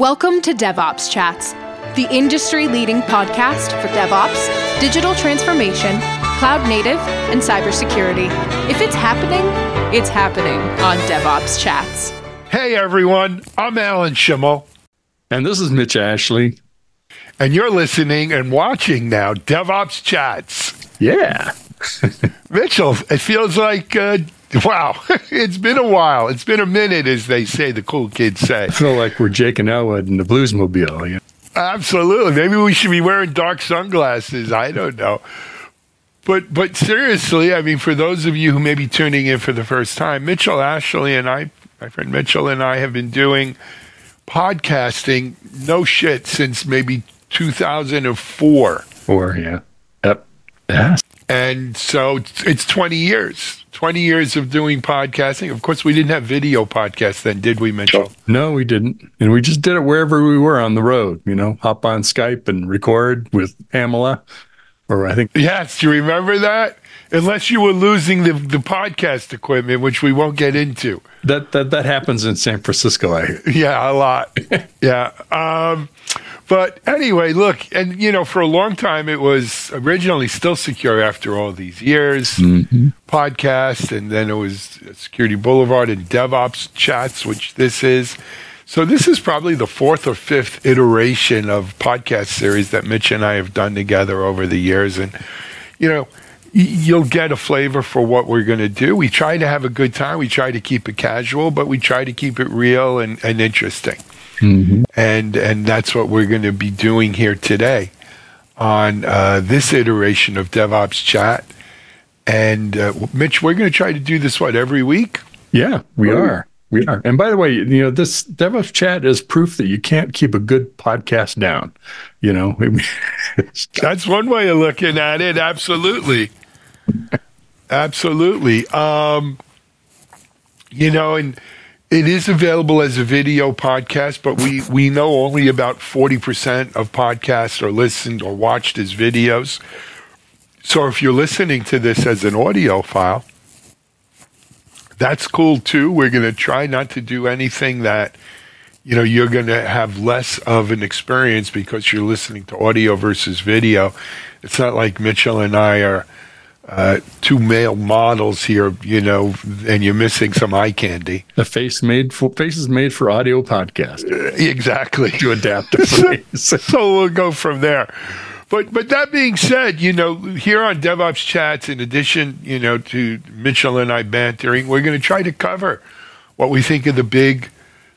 Welcome to DevOps Chats, the industry leading podcast for DevOps, digital transformation, cloud native, and cybersecurity. If it's happening, it's happening on DevOps Chats. Hey everyone, I'm Alan Shimel. And this is Mitch Ashley. And you're listening and watching now DevOps Chats. Yeah. Mitchell, it feels like, uh, wow, it's been a while. It's been a minute, as they say, the cool kids say. I feel like we're Jake and Elwood in the Bluesmobile. You know? Absolutely. Maybe we should be wearing dark sunglasses. I don't know. But but seriously, I mean, for those of you who may be tuning in for the first time, Mitchell Ashley and I, my friend Mitchell and I, have been doing podcasting, no shit, since maybe 2004. Or, yeah. Yep. Yes. And so it's 20 years, 20 years of doing podcasting. Of course, we didn't have video podcasts then, did we, Mitchell? No, we didn't. And we just did it wherever we were on the road, you know, hop on Skype and record with Pamela. Or I think. Yes, do you remember that? Unless you were losing the, the podcast equipment, which we won't get into. That that that happens in San Francisco, I hear. Yeah, a lot. yeah. Um, but anyway, look, and you know, for a long time it was originally still secure after all these years, mm-hmm. podcast, and then it was Security Boulevard and DevOps chats, which this is. So this is probably the fourth or fifth iteration of podcast series that Mitch and I have done together over the years, and you know, you'll get a flavor for what we're going to do. We try to have a good time. We try to keep it casual, but we try to keep it real and, and interesting. Mm-hmm. And and that's what we're going to be doing here today on uh, this iteration of DevOps Chat. And uh, Mitch, we're going to try to do this what every week. Yeah, we are. We are. And by the way, you know, this DevOps chat is proof that you can't keep a good podcast down. You know, that's one way of looking at it. Absolutely. Absolutely. Um, you know, and it is available as a video podcast, but we, we know only about 40% of podcasts are listened or watched as videos. So if you're listening to this as an audio file, that's cool too. We're going to try not to do anything that, you know, you're going to have less of an experience because you're listening to audio versus video. It's not like Mitchell and I are uh, two male models here, you know, and you're missing some eye candy. The face made for faces made for audio podcast. Uh, exactly. To adapt to phrase. so we'll go from there. But but that being said, you know, here on DevOps Chats, in addition, you know, to Mitchell and I bantering, we're going to try to cover what we think of the big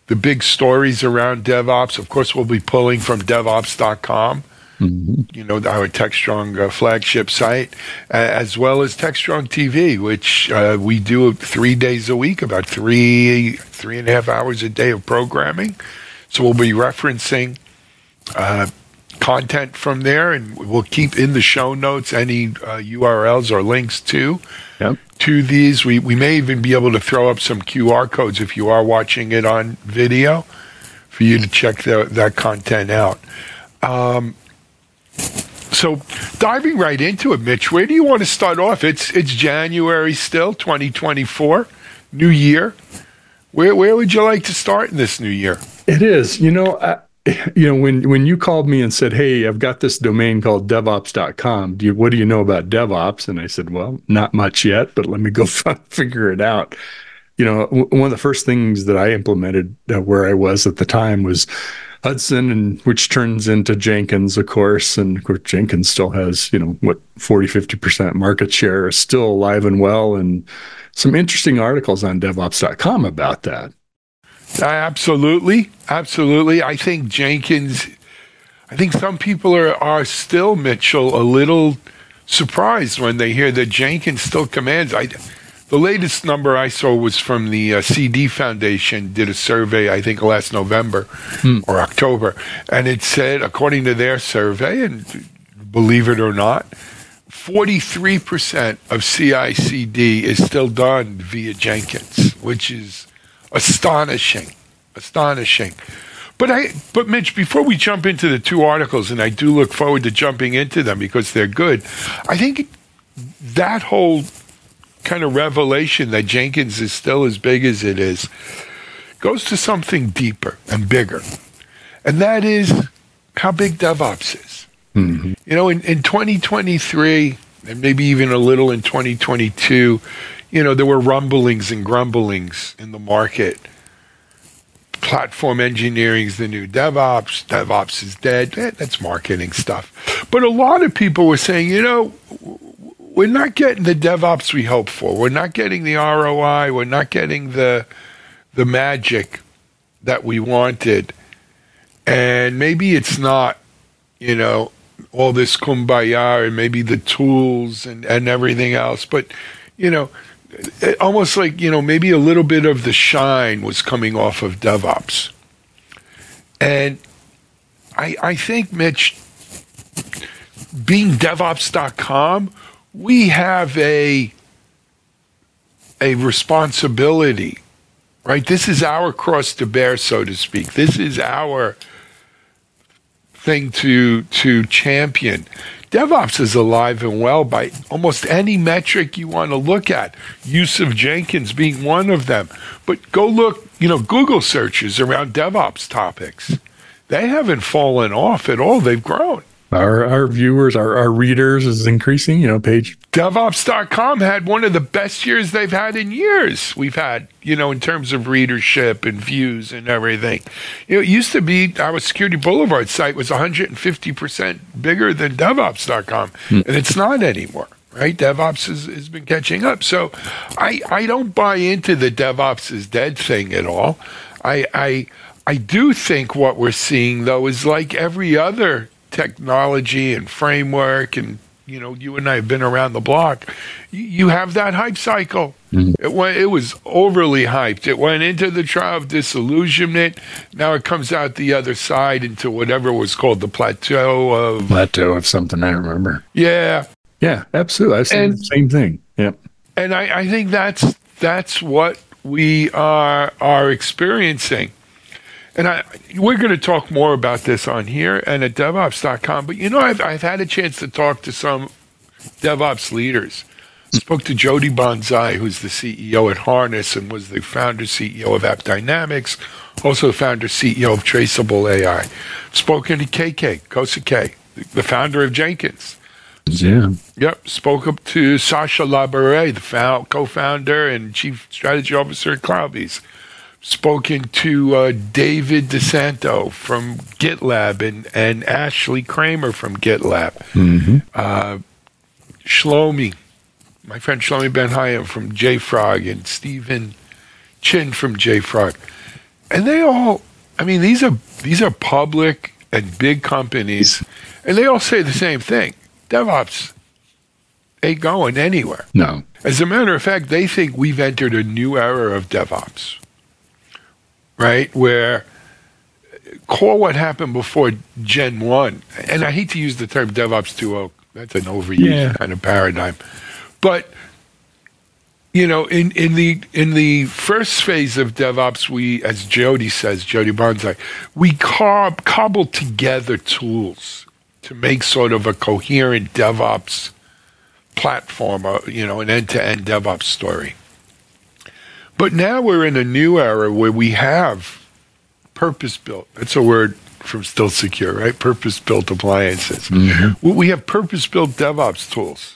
the big stories around DevOps. Of course, we'll be pulling from DevOps.com Mm-hmm. You know, our TechStrong uh, flagship site, as well as TechStrong TV, which uh, we do three days a week, about three, three and a half hours a day of programming. So we'll be referencing uh, content from there, and we'll keep in the show notes any URLs uh, or links to. Yep. To these, we, we may even be able to throw up some QR codes if you are watching it on video for you to check the, that content out. Um, so diving right into it, Mitch, where do you want to start off? It's it's January still, 2024, new year. Where where would you like to start in this new year? It is. You know, I, you know when when you called me and said, "Hey, I've got this domain called devops.com. Do you what do you know about DevOps?" and I said, "Well, not much yet, but let me go figure it out." You know, one of the first things that I implemented uh, where I was at the time was Hudson, and which turns into Jenkins, of course. And of course, Jenkins still has, you know, what 40, 50% market share, is still alive and well. And some interesting articles on DevOps.com about that. Absolutely. Absolutely. I think Jenkins, I think some people are, are still, Mitchell, a little surprised when they hear that Jenkins still commands. I, the latest number I saw was from the uh, CD Foundation, did a survey, I think last November hmm. or October, and it said, according to their survey, and believe it or not, 43% of CICD is still done via Jenkins, which is astonishing. Astonishing. But I, but Mitch, before we jump into the two articles, and I do look forward to jumping into them because they're good. I think that whole kind of revelation that Jenkins is still as big as it is goes to something deeper and bigger. and that is how big DevOps is. Mhm. You know, in, in 2023, and maybe even a little in 2022, you know, there were rumblings and grumblings in the market. Platform engineering is the new DevOps. DevOps is dead. Eh, that's marketing stuff. But a lot of people were saying, you know, we're not getting the DevOps we hoped for. We're not getting the ROI. We're not getting the the magic that we wanted. And maybe it's not, you know, all this kumbaya and maybe the tools and, and everything else. But, you know, almost like, you know, maybe a little bit of the shine was coming off of DevOps. And I, I think, Mitch, being DevOps.com, we have a a responsibility, right? This is our cross to bear, so to speak. This is our thing to to champion. DevOps is alive and well by almost any metric you want to look at. Use of Jenkins being one of them. But go look, you know, Google searches around DevOps topics. They haven't fallen off at all. They've grown. Our our viewers, our, our readers is increasing. You know, page. DevOps.com had one of the best years they've had in years. We've had, you know, in terms of readership and views and everything. You know, it used to be our Security Boulevard site was 150% bigger than DevOps.com, hmm. and it's not anymore. Right, DevOps has, has been catching up. So, I I don't buy into the DevOps is dead thing at all. I I I do think what we're seeing though is like every other technology and framework and you know you and I have been around the block you, have that hype cycle mm-hmm. it went it was overly hyped it went into the trial of disillusionment now it comes out the other side into whatever was called the plateau of Plateau of something I remember. yeah Yeah, absolutely. I said And- the same thing. Yep. and I, I think that's that's what we are are experiencing. And I, we're going to talk more about this on here and at DevOps.com. But you know, I've I've had a chance to talk to some DevOps leaders. Spoke to Jyoti Bansal, who's the CEO at Harness and was the founder CEO of AppDynamics, also founder CEO of Traceable AI. Spoken to KK Kohsuke, the founder of Jenkins. Yeah. Yep, spoke up to Sacha Labourey, the co-founder and chief strategy officer at CloudBees. Spoken to uh, David DeSanto from GitLab and, and Ashley Kramer from GitLab. Uh, Shlomi, my friend Shlomi Ben Haim from JFrog and Stephen Chin from JFrog. And they all, I mean, these are these are public and big companies, and they all say the same thing. DevOps ain't going anywhere. No. As a matter of fact, they think we've entered a new era of DevOps, right? Where call what happened before Gen 1, and I hate to use the term DevOps 2.0, that's an overused Yeah. kind of paradigm. But you know, in, in the in the first phase of DevOps, we, as Jyoti says, Jyoti Bansal, we cob, cobbled together tools to make sort of a coherent DevOps platform, or, you know, an end-to-end DevOps story. But now we're in a new era where we have purpose-built. That's a word from Still Secure, right? Purpose-built appliances. We- We have purpose-built DevOps tools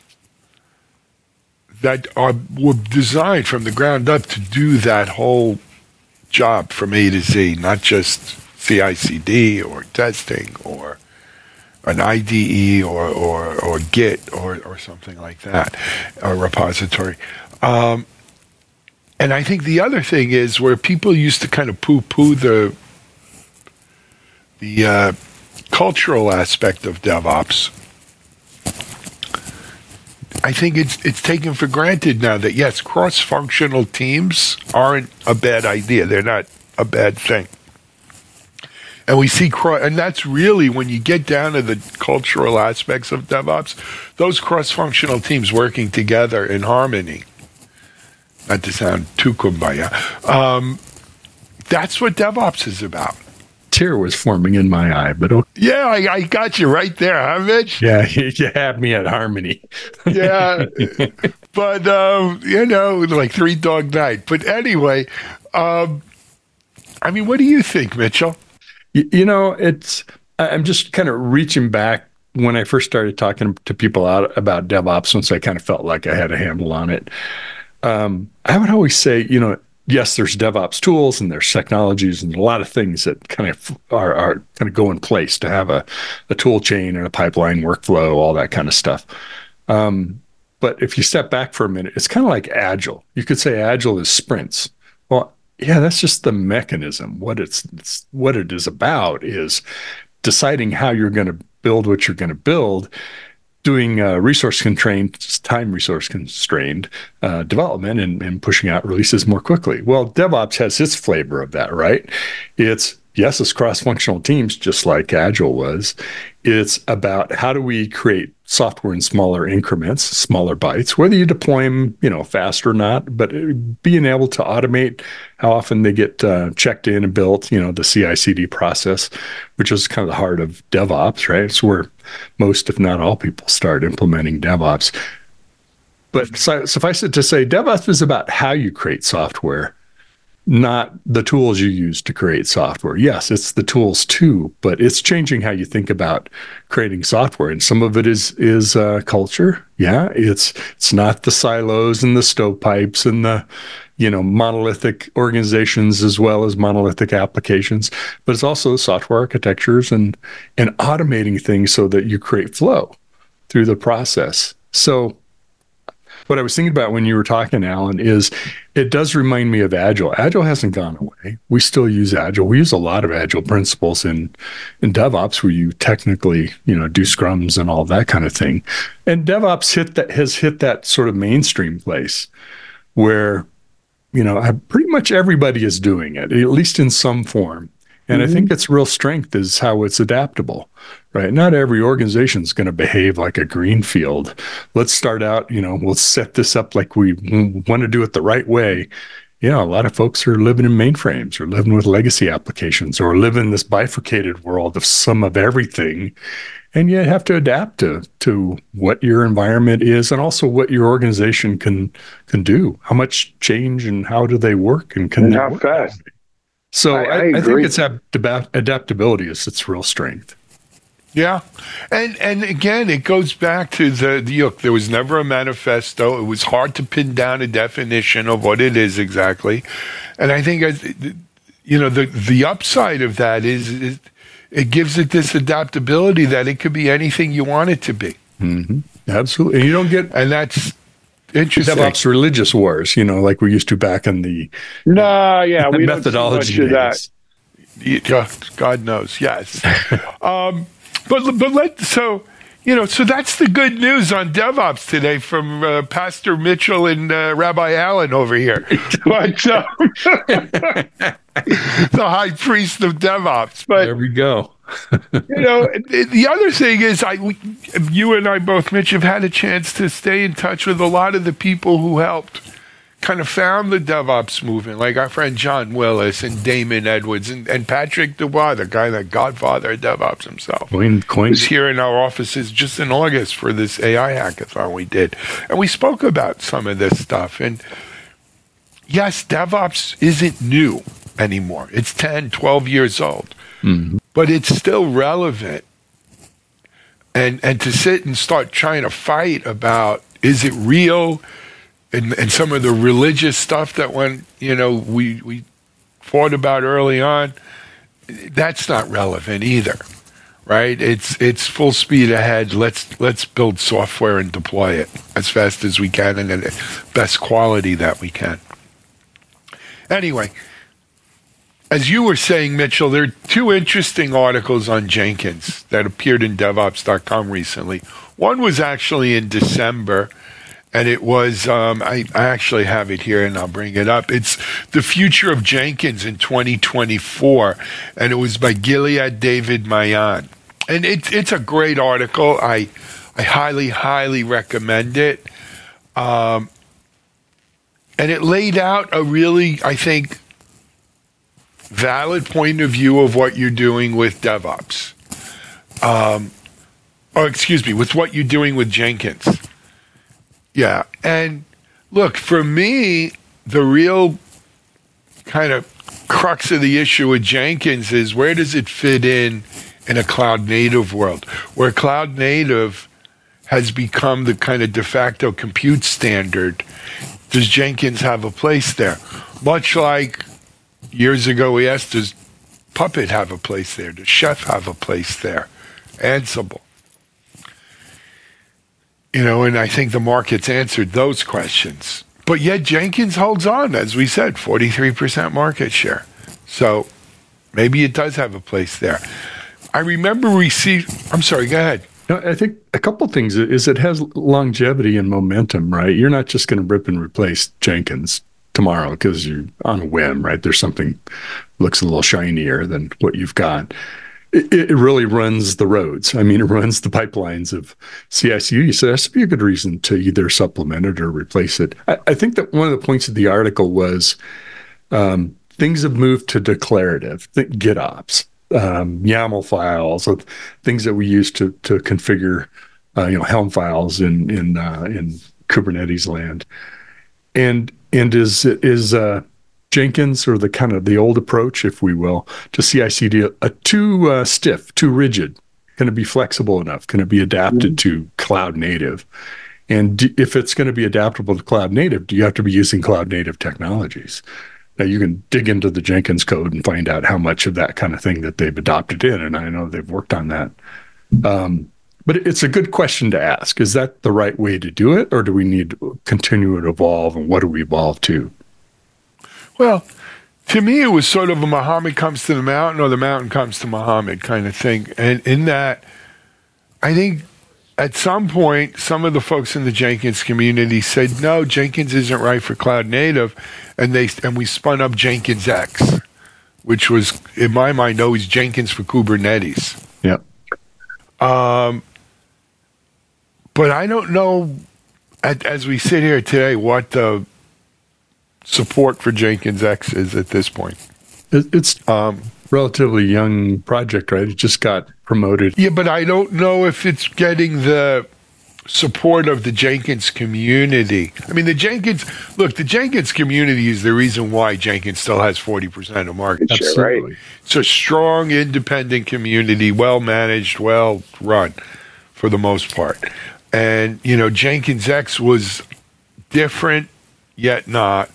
that are were designed from the ground up to do that whole job from A to Z, not just CI/CD or testing or an IDE or or, or Git or or something like that, a repository. Um, and I think the other thing is where people used to kind of poo-poo the the uh, cultural aspect of DevOps. I think it's it's taken for granted now that yes, cross-functional teams aren't a bad idea. They're not a bad thing. And we see cross, and that's really when you get down to the cultural aspects of DevOps, those cross-functional teams working together in harmony. Not to sound too kumbaya, um, that's what DevOps is about. Tear was forming in my eye, but okay. Yeah, I, I got you right there, huh, Mitch? yeah, you had me at Harmony. yeah, but um, you know, like Three Dog Night. But anyway, um, I mean, what do you think, Mitchell? You, you know, it's I'm just kind of reaching back when I first started talking to people out about DevOps, once I kind of felt like I had a handle on it, um, I would always say, you know, yes, there's DevOps tools and there's technologies and a lot of things that kind of are, are kind of go in place to have a, a tool chain and a pipeline workflow, all that kind of stuff. Um, but if you step back for a minute, it's kind of like agile. You could say agile is sprints. Well, yeah, that's just the mechanism. What it's, it's what it is about is deciding how you're going to build what you're going to build doing uh, resource constrained, time resource constrained uh, development and, and, pushing out releases more quickly. Well, DevOps has its flavor of that, right? It's yes, it's cross functional teams, just like Agile was. It's about how do we create software in smaller increments, smaller bytes, whether you deploy them, you know, fast or not, but being able to automate how often they get uh, checked in and built, you know, the CI/CD process, which is kind of the heart of DevOps, right? It's where most, if not all, people start implementing DevOps. But suffice it to say, DevOps is about how you create software not the tools you use to create software. Yes, it's the tools too, but it's changing how you think about creating software. And some of it is is uh, culture. Yeah, it's it's not the silos and the stovepipes and the you know monolithic organizations as well as monolithic applications, but it's also software architectures and and automating things so that you create flow through the process. So what I was thinking about when you were talking, Alan, is it does remind me of Agile. Agile hasn't gone away. We still use Agile. We use a lot of Agile principles in in DevOps, where you technically, you know, do scrums and all that kind of thing. And DevOps hit that has hit that sort of mainstream place where, you know, pretty much everybody is doing it, at least in some form. And mm-hmm. I think mm-hmm. its real strength is how it's adaptable, right? Not every organization is going to behave like a greenfield. Let's start out, you know, we'll set this up like we want to do it the right way. You know, a lot of folks are living in mainframes or living with legacy applications or live in this bifurcated world of some of everything. And you have to adapt to to what your environment is and also what your organization can can do. How much change and how do they work and can and how fast? So I, I, I think it's adaptability is its real strength. Yeah, and and again, it goes back to the, the look. There was never a manifesto. It was hard to pin down a definition of what it is exactly, and I think you know the the upside of that is, is it gives it this adaptability that it could be anything you want it to be. Mm-hmm. Absolutely, and you don't get and that's Interesting. DevOps religious wars, you know, like we used to back in the no, yeah, we methodology of that. Yeah, God knows, yes. um, but but let so you know so that's the good news on DevOps today from uh, Pastor Mitchell and uh, Rabbi Alan over here. but uh, the high priest of DevOps. But there we go. you know, the other thing is, I, we, you and I both, Mitch, have had a chance to stay in touch with a lot of the people who helped kind of found the DevOps movement, like our friend John Willis and Damon Edwards and, and Patrick Debois, the guy that godfather of DevOps himself. Coin, coin. was here in our offices just in August for this AI hackathon we did. And we spoke about some of this stuff. And yes, DevOps isn't new anymore. It's 10, 12 years old. Mm-hmm but it's still relevant. And and to sit and start trying to fight about is it real, and and some of the religious stuff that when you know we we fought about early on, that's not relevant either, right? It's it's full speed ahead. Let's let's build software and deploy it as fast as we can and at the best quality that we can. Anyway, as you were saying, Mitchell, there are two interesting articles on Jenkins that appeared in DevOps.com recently. One was actually in December, and it was, um, I, I, actually have it here and I'll bring it up. It's The Future of Jenkins in 2024, and it was by Gilead David mayan And it, it's a great article. I, I highly, highly recommend it. Um, and it laid out a really, I think, valid point of view of what you're doing with DevOps. Um, or excuse me, with what you're doing with Jenkins. Yeah. And look, for me, the real kind of crux of the issue with Jenkins is where does it fit in in a cloud native world where cloud native has become the kind of de facto compute standard. Does Jenkins have a place there? Much like years ago we asked, does Puppet have a place there? Does Chef have a place there? Ansible. You know, and I think the market's answered those questions. But yet Jenkins holds on, as we said, 43% market share. So maybe it does have a place there. I remember receiving, I'm sorry, go ahead. No, I think a couple things is it has longevity and momentum, right? You're not just going to rip and replace Jenkins tomorrow because you're on a whim, right? There's something looks a little shinier than what you've got. It, really runs the roads. I mean, it runs the pipelines of CICD. So that's be a good reason to either supplement it or replace it. I, I think that one of the points of the article was um, things have moved to declarative, GitOps um, YAML files, things that we use to to configure, uh, you know, Helm files in in uh, in Kubernetes land, and and is is uh, Jenkins or the kind of the old approach, if we will, to CI/CD a, too uh, stiff, too rigid? Can it be flexible enough? Can it be adapted mm-hmm. to cloud native? And do, if it's going to be adaptable to cloud native, do you have to be using cloud native technologies? Now you can dig into the Jenkins code and find out how much of that kind of thing that they've adopted in, and I know they've worked on that. Um, but it's a good question to ask: Is that the right way to do it, or do we need to continue to evolve? And what do we evolve to? Well, to me, it was sort of a Muhammad comes to the mountain, or the mountain comes to Muhammad kind of thing. And in that, I think at some point, some of the folks in the Jenkins community said, "No, Jenkins isn't right for cloud native," and they and we spun up Jenkins X, which was in my mind always Jenkins for Kubernetes. Yep. Um, but I don't know, as we sit here today, what the support for Jenkins X is at this point. It's um, relatively young project, right? It just got promoted. Yeah, but I don't know if it's getting the support of the Jenkins community. I mean, the Jenkins look, the Jenkins community is the reason why Jenkins still has forty percent of market share. Absolutely. Right? It's a strong, independent community, well managed, well run, for the most part. And you know, Jenkins X was different, yet not.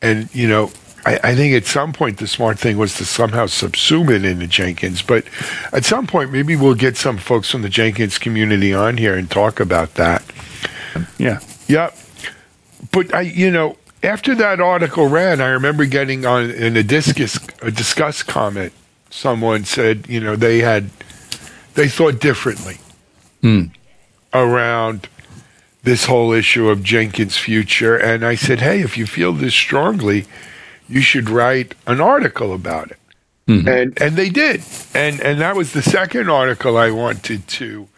And you know, I, I, think at some point the smart thing was to somehow subsume it into Jenkins. But at some point, maybe we'll get some folks from the Jenkins community on here and talk about that. Yeah. Yeah. But I, you know, after that article ran, I remember getting on in a Disqus a Disqus comment. Someone said, you know, they had they thought differently mm. around this whole issue of Jenkins' future, and I said, hey, if you feel this strongly you should write an article about it. Mm-hmm. And and they did. And and that was the second article I wanted to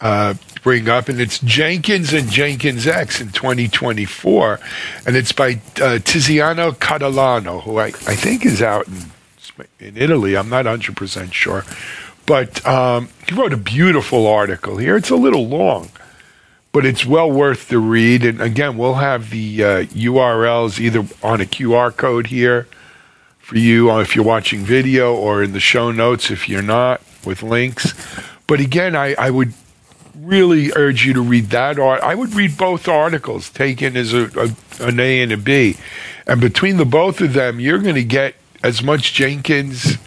uh, bring up, and it's Jenkins and Jenkins X in 2024, and it's by uh, Tiziano Catalano, who I, I think is out in in Italy. I'm not 100 percent sure, but um, he wrote a beautiful article here. It's a little long, but it's well worth the read. And again, we'll have the uh, URLs either on a QR code here for you if you're watching video or in the show notes if you're not with links. But again, I, I would really urge you to read that art. I would read both articles taken as a, a, an A and a B. And between the both of them, you're going to get as much Jenkins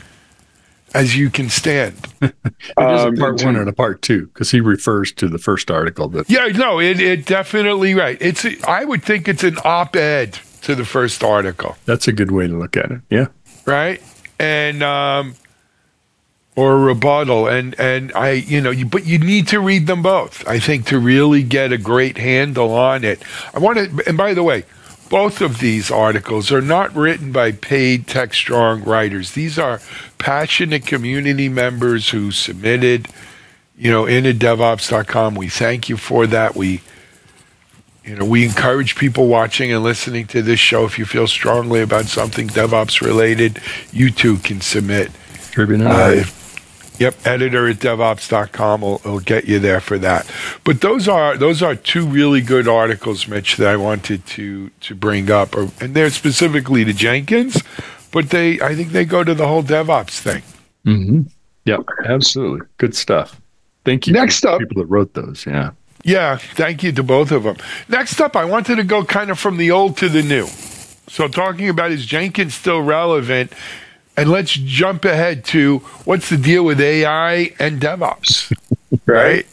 as you can stand. it is um, a part one and a part two because he refers to the first article. That yeah, no, it, it definitely right. It's I would think it's an op-ed to the first article. That's a good way to look at it. Yeah, right, and um, or a rebuttal, and and I, you know, you, but you need to read them both. I think to really get a great handle on it. I want to, and by the way, both of these articles are not written by paid TechStrong writers. These are passionate community members who submitted, you know, into DevOps.com. We thank you for that. We, you know, we encourage people watching and listening to this show. If you feel strongly about something DevOps related, you too can submit. Tribune. Uh, Yep, editor at devops.com will, will get you there for that. But those are those are two really good articles, Mitch, that I wanted to to bring up, and they're specifically to Jenkins, but they I think they go to the whole DevOps thing. Mm-hmm. Yep, absolutely, good stuff. Thank you. Next up, people that wrote those, yeah. Yeah, thank you to both of them. Next up, I wanted to go kind of from the old to the new. So, talking about is Jenkins still relevant? And let's jump ahead to what's the deal with AI and DevOps, right?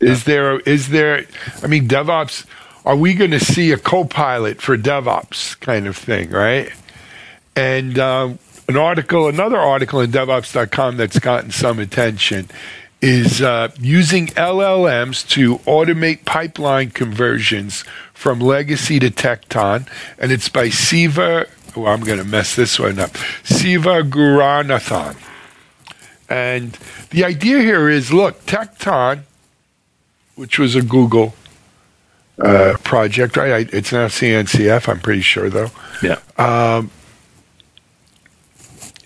Yeah. Is there is there? I mean, DevOps. Are we going to see a co-pilot for DevOps kind of thing, right? And um, an article, another article in DevOps.com that's gotten some attention is uh, using LLMs to automate pipeline conversions from legacy to Tekton, and it's by Siva. Oh, I'm going to mess this one up. Siva Guranathan. And the idea here is look, Tekton, which was a Google uh, project, right? It's now CNCF, I'm pretty sure, though. Yeah. Um,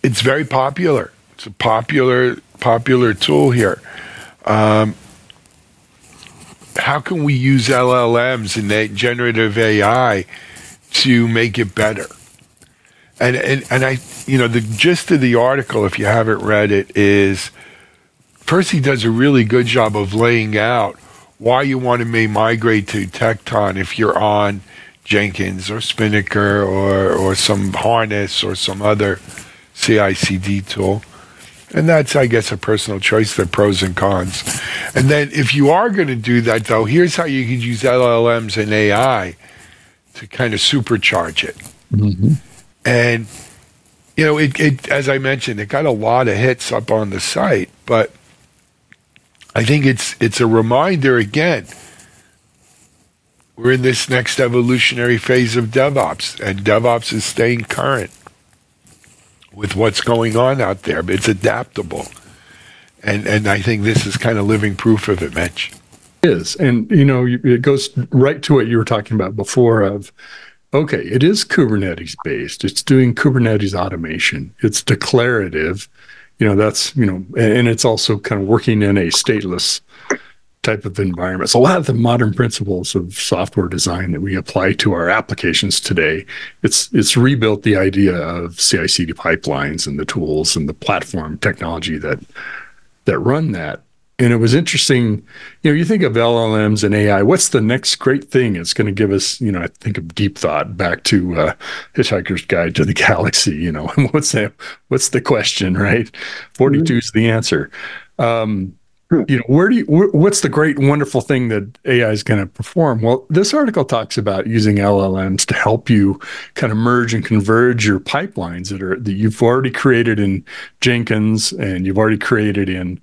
it's very popular. It's a popular popular tool here. Um, how can we use LLMs and generative AI to make it better? And, and and I, you know, the gist of the article, if you haven't read it, is he does a really good job of laying out why you want to may migrate to Tekton if you're on Jenkins or Spinnaker or or some harness or some other CI/CD tool. And that's, I guess, a personal choice, the pros and cons. And then if you are going to do that, though, here's how you could use LLMs and AI to kind of supercharge it. Mm-hmm. And, you know, it, it, as I mentioned, it got a lot of hits up on the site, but I think it's it's a reminder again. We're in this next evolutionary phase of DevOps, and DevOps is staying current with what's going on out there. But it's adaptable, and and I think this is kind of living proof of it, Mitch. It is, and you know, it goes right to what you were talking about before. Of okay, it is Kubernetes based. It's doing Kubernetes automation. It's declarative. You know, that's you know, and it's also kind of working in a stateless type of environment. So a lot of the modern principles of software design that we apply to our applications today, it's it's rebuilt the idea of CI/CD pipelines and the tools and the platform technology that that run that. And it was interesting, you know, you think of LLMs and AI, what's the next great thing it's going to give us, you know, I think of deep thought back to uh, Hitchhiker's Guide to the Galaxy, you know, what's that, what's the question, right? 42 mm-hmm. is the answer. Um, you know where do you what's the great wonderful thing that ai is going to perform well this article talks about using llms to help you kind of merge and converge your pipelines that are that you've already created in jenkins and you've already created in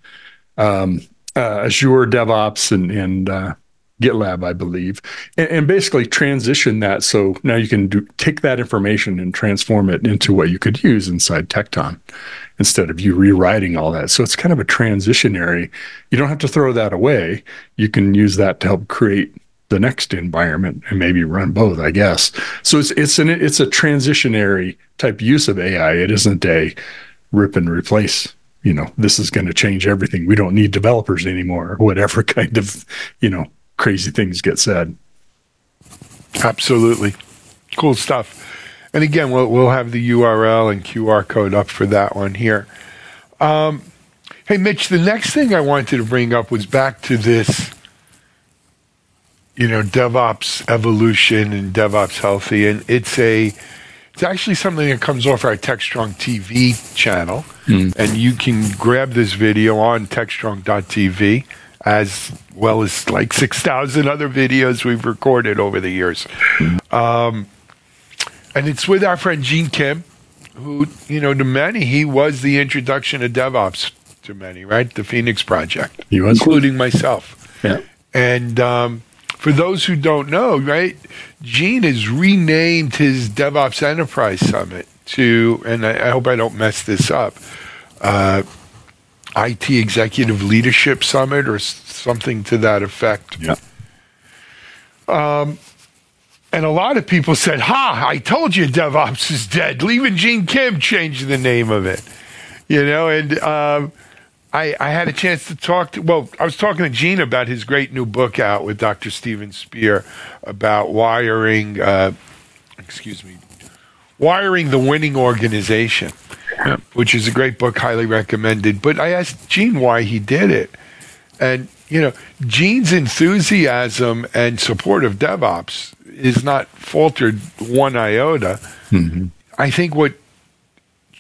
um, uh, azure devops and and uh, GitLab, I believe, and, and, basically transition that so now you can do, take that information and transform it into what you could use inside Tekton instead of you rewriting all that. So it's kind of a transitionary. You don't have to throw that away. You can use that to help create the next environment and maybe run both, I guess. So it's it's an it's a transitionary type use of AI. It isn't a rip and replace. You know, this is going to change everything. We don't need developers anymore, or whatever kind of you know crazy things get said. Absolutely, cool stuff. And again, we'll we'll have the URL and QR code up for that one here. Um, hey, Mitch, the next thing I wanted to bring up was back to this, you know, DevOps evolution and DevOps healthy, and it's a it's actually something that comes off our TechStrong TV channel, mm. and you can grab this video on TechStrong.tv as well as like 6,000 other videos we've recorded over the years. Um, and it's with our friend Gene Kim, who, you know, to many, he was the introduction of DevOps to many, right? The Phoenix Project, he was. including myself. Yeah. And um, for those who don't know, right, Gene has renamed his DevOps Enterprise Summit to, and I, I hope I don't mess this up, uh, IT Executive Leadership Summit or something to that effect. Yeah. Um, and a lot of people said, Ha, I told you DevOps is dead. Leaving Gene Kim changed the name of it. You know, and um, I, I had a chance to talk to, well, I was talking to Gene about his great new book out with Dr. Steven Spear about wiring, uh, excuse me, Wiring the Winning Organization, yeah. which is a great book, highly recommended. But I asked Gene why he did it. And, you know, Gene's enthusiasm and support of DevOps is not faltered one iota. Mm-hmm. I think what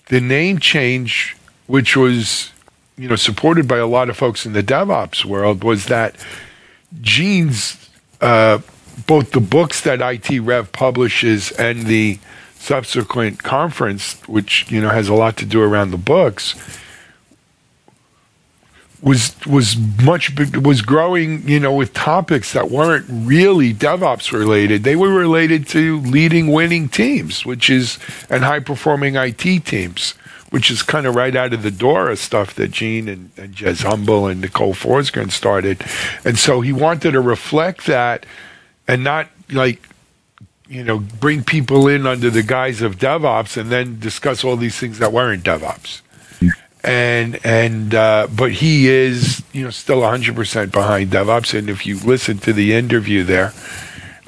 the name change, which was, you know, supported by a lot of folks in the DevOps world, was that Gene's uh, both the books that IT Rev publishes and the subsequent conference, which you know has a lot to do around the books, was was much was growing, you know, with topics that weren't really DevOps related. They were related to leading winning teams, which is and high performing IT teams, which is kind of right out of the door of stuff that Gene and, and Jez Humble and Nicole Forsgren started. And so he wanted to reflect that and not like you know bring people in under the guise of DevOps and then discuss all these things that weren't DevOps. And and uh, but he is you know still 100% behind DevOps. And if you listen to the interview there,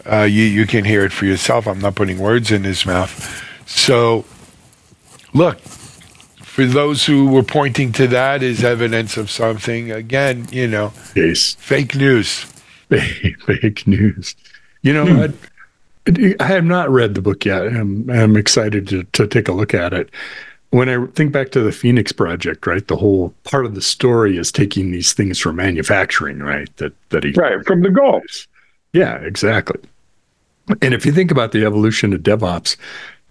uh, you you can hear it for yourself. I'm not putting words in his mouth. So look, for those who were pointing to that as evidence of something, again, you know, yes. fake news. fake news. You know, hmm. I, I, have not read the book yet. I'm, I'm excited to, to take a look at it. When I think back to the Phoenix Project, right, the whole part of the story is taking these things from manufacturing, right? That that he right from the goals. Yeah, exactly. And if you think about the evolution of DevOps,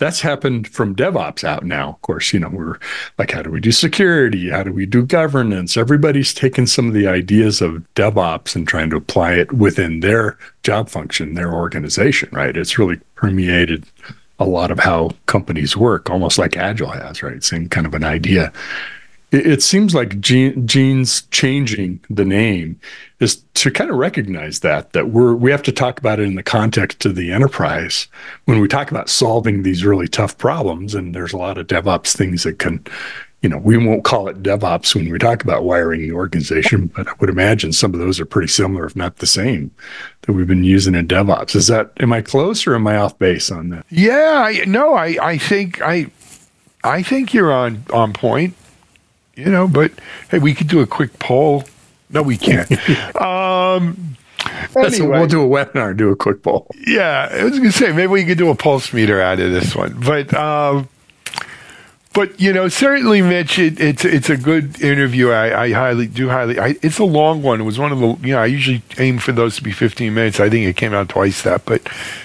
that's happened from DevOps out now. Of course, you know, we're like, how do we do security? How do we do governance? Everybody's taken some of the ideas of DevOps and trying to apply it within their job function, their organization, right? It's really permeated a lot of how companies work, almost like Agile has, right? Same kind of an idea it, it seems like Gene, Gene's changing the name is to kind of recognize that that we're we have to talk about it in the context of the enterprise when we talk about solving these really tough problems. And there's a lot of DevOps things that can you know, we won't call it DevOps when we talk about wiring the organization, but I would imagine some of those are pretty similar, if not the same, that we've been using in DevOps. Is that am I close or am I off base on that? Yeah, I, no, I I think I I think you're on on point you know, but hey, we could do a quick poll. No, we can't. um, anyway, we'll do a webinar, do a quick poll. Yeah, I was going to say maybe we could do a pulse meter out of this one, but um, but you know, certainly, Mitch, it, it's it's a good interview. I, I highly do highly. I, it's a long one. It was one of the you know I usually aim for those to be 15 minutes. I think it came out twice that, but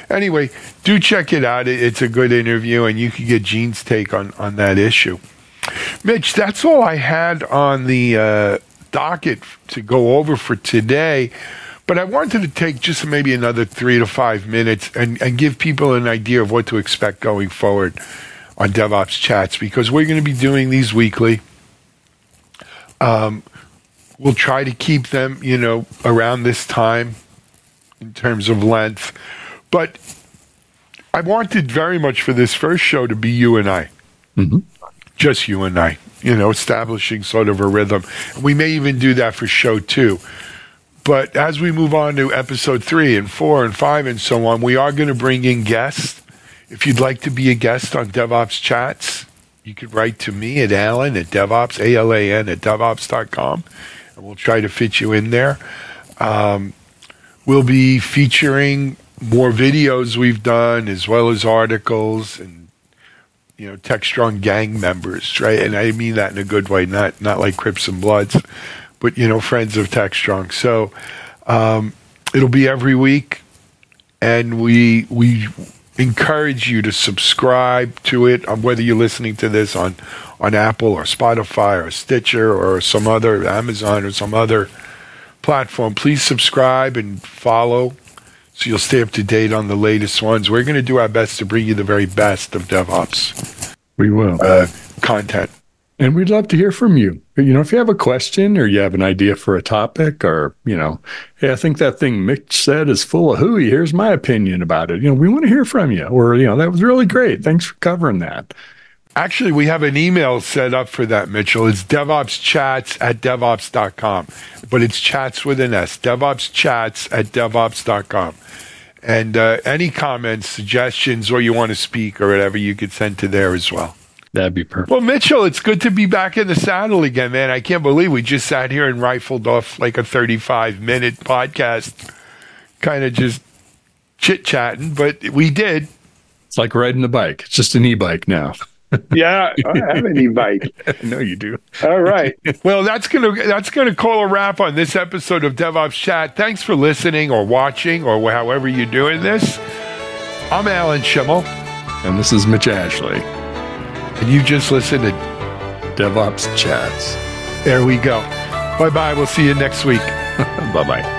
anyway, do check it out. It, it's a good interview, and you can get Gene's take on on that issue. Mitch, that's all I had on the uh, docket to go over for today. But I wanted to take just maybe another three to five minutes and, and give people an idea of what to expect going forward on DevOps chats because we're going to be doing these weekly. Um, we'll try to keep them, you know, around this time in terms of length. But I wanted very much for this first show to be you and I. Mm-hmm just you and I, you know, establishing sort of a rhythm. We may even do that for show two. But as we move on to episode three and four and five and so on, we are going to bring in guests. If you'd like to be a guest on DevOps Chats, you could write to me at Alan at DevOps, A L A N at DevOps.com, and we'll try to fit you in there. Um, we'll be featuring more videos we've done as well as articles and you know, Techstrong gang members, right? And I mean that in a good way, not not like Crips and Bloods, but you know, friends of Tech Strong. So um, it'll be every week, and we we encourage you to subscribe to it. Um, whether you're listening to this on on Apple or Spotify or Stitcher or some other Amazon or some other platform, please subscribe and follow so you'll stay up to date on the latest ones. We're going to do our best to bring you the very best of DevOps. We will. Uh, content. And we'd love to hear from you. You know, if you have a question or you have an idea for a topic or, you know, hey, I think that thing Mitch said is full of hooey. Here's my opinion about it. You know, we want to hear from you. Or, you know, that was really great. Thanks for covering that. Actually, we have an email set up for that, Mitchell. It's DevOpsChats at DevOps.com, but it's chats with an S. DevOpsChats at DevOps.com. And uh, any comments, suggestions, or you want to speak or whatever, you could send to there as well. That'd be perfect. Well, Mitchell, it's good to be back in the saddle again, man. I can't believe we just sat here and rifled off like a 35 minute podcast, kind of just chit chatting, but we did. It's like riding a bike. It's just an e bike now. yeah, I have an e-bike. I know you do. All right. well, that's gonna that's gonna call a wrap on this episode of DevOps Chat. Thanks for listening or watching or however you're doing this. I'm Alan Shimel, and this is Mitch Ashley, and you just listened to DevOps Chats. There we go. Bye bye. We'll see you next week. bye bye.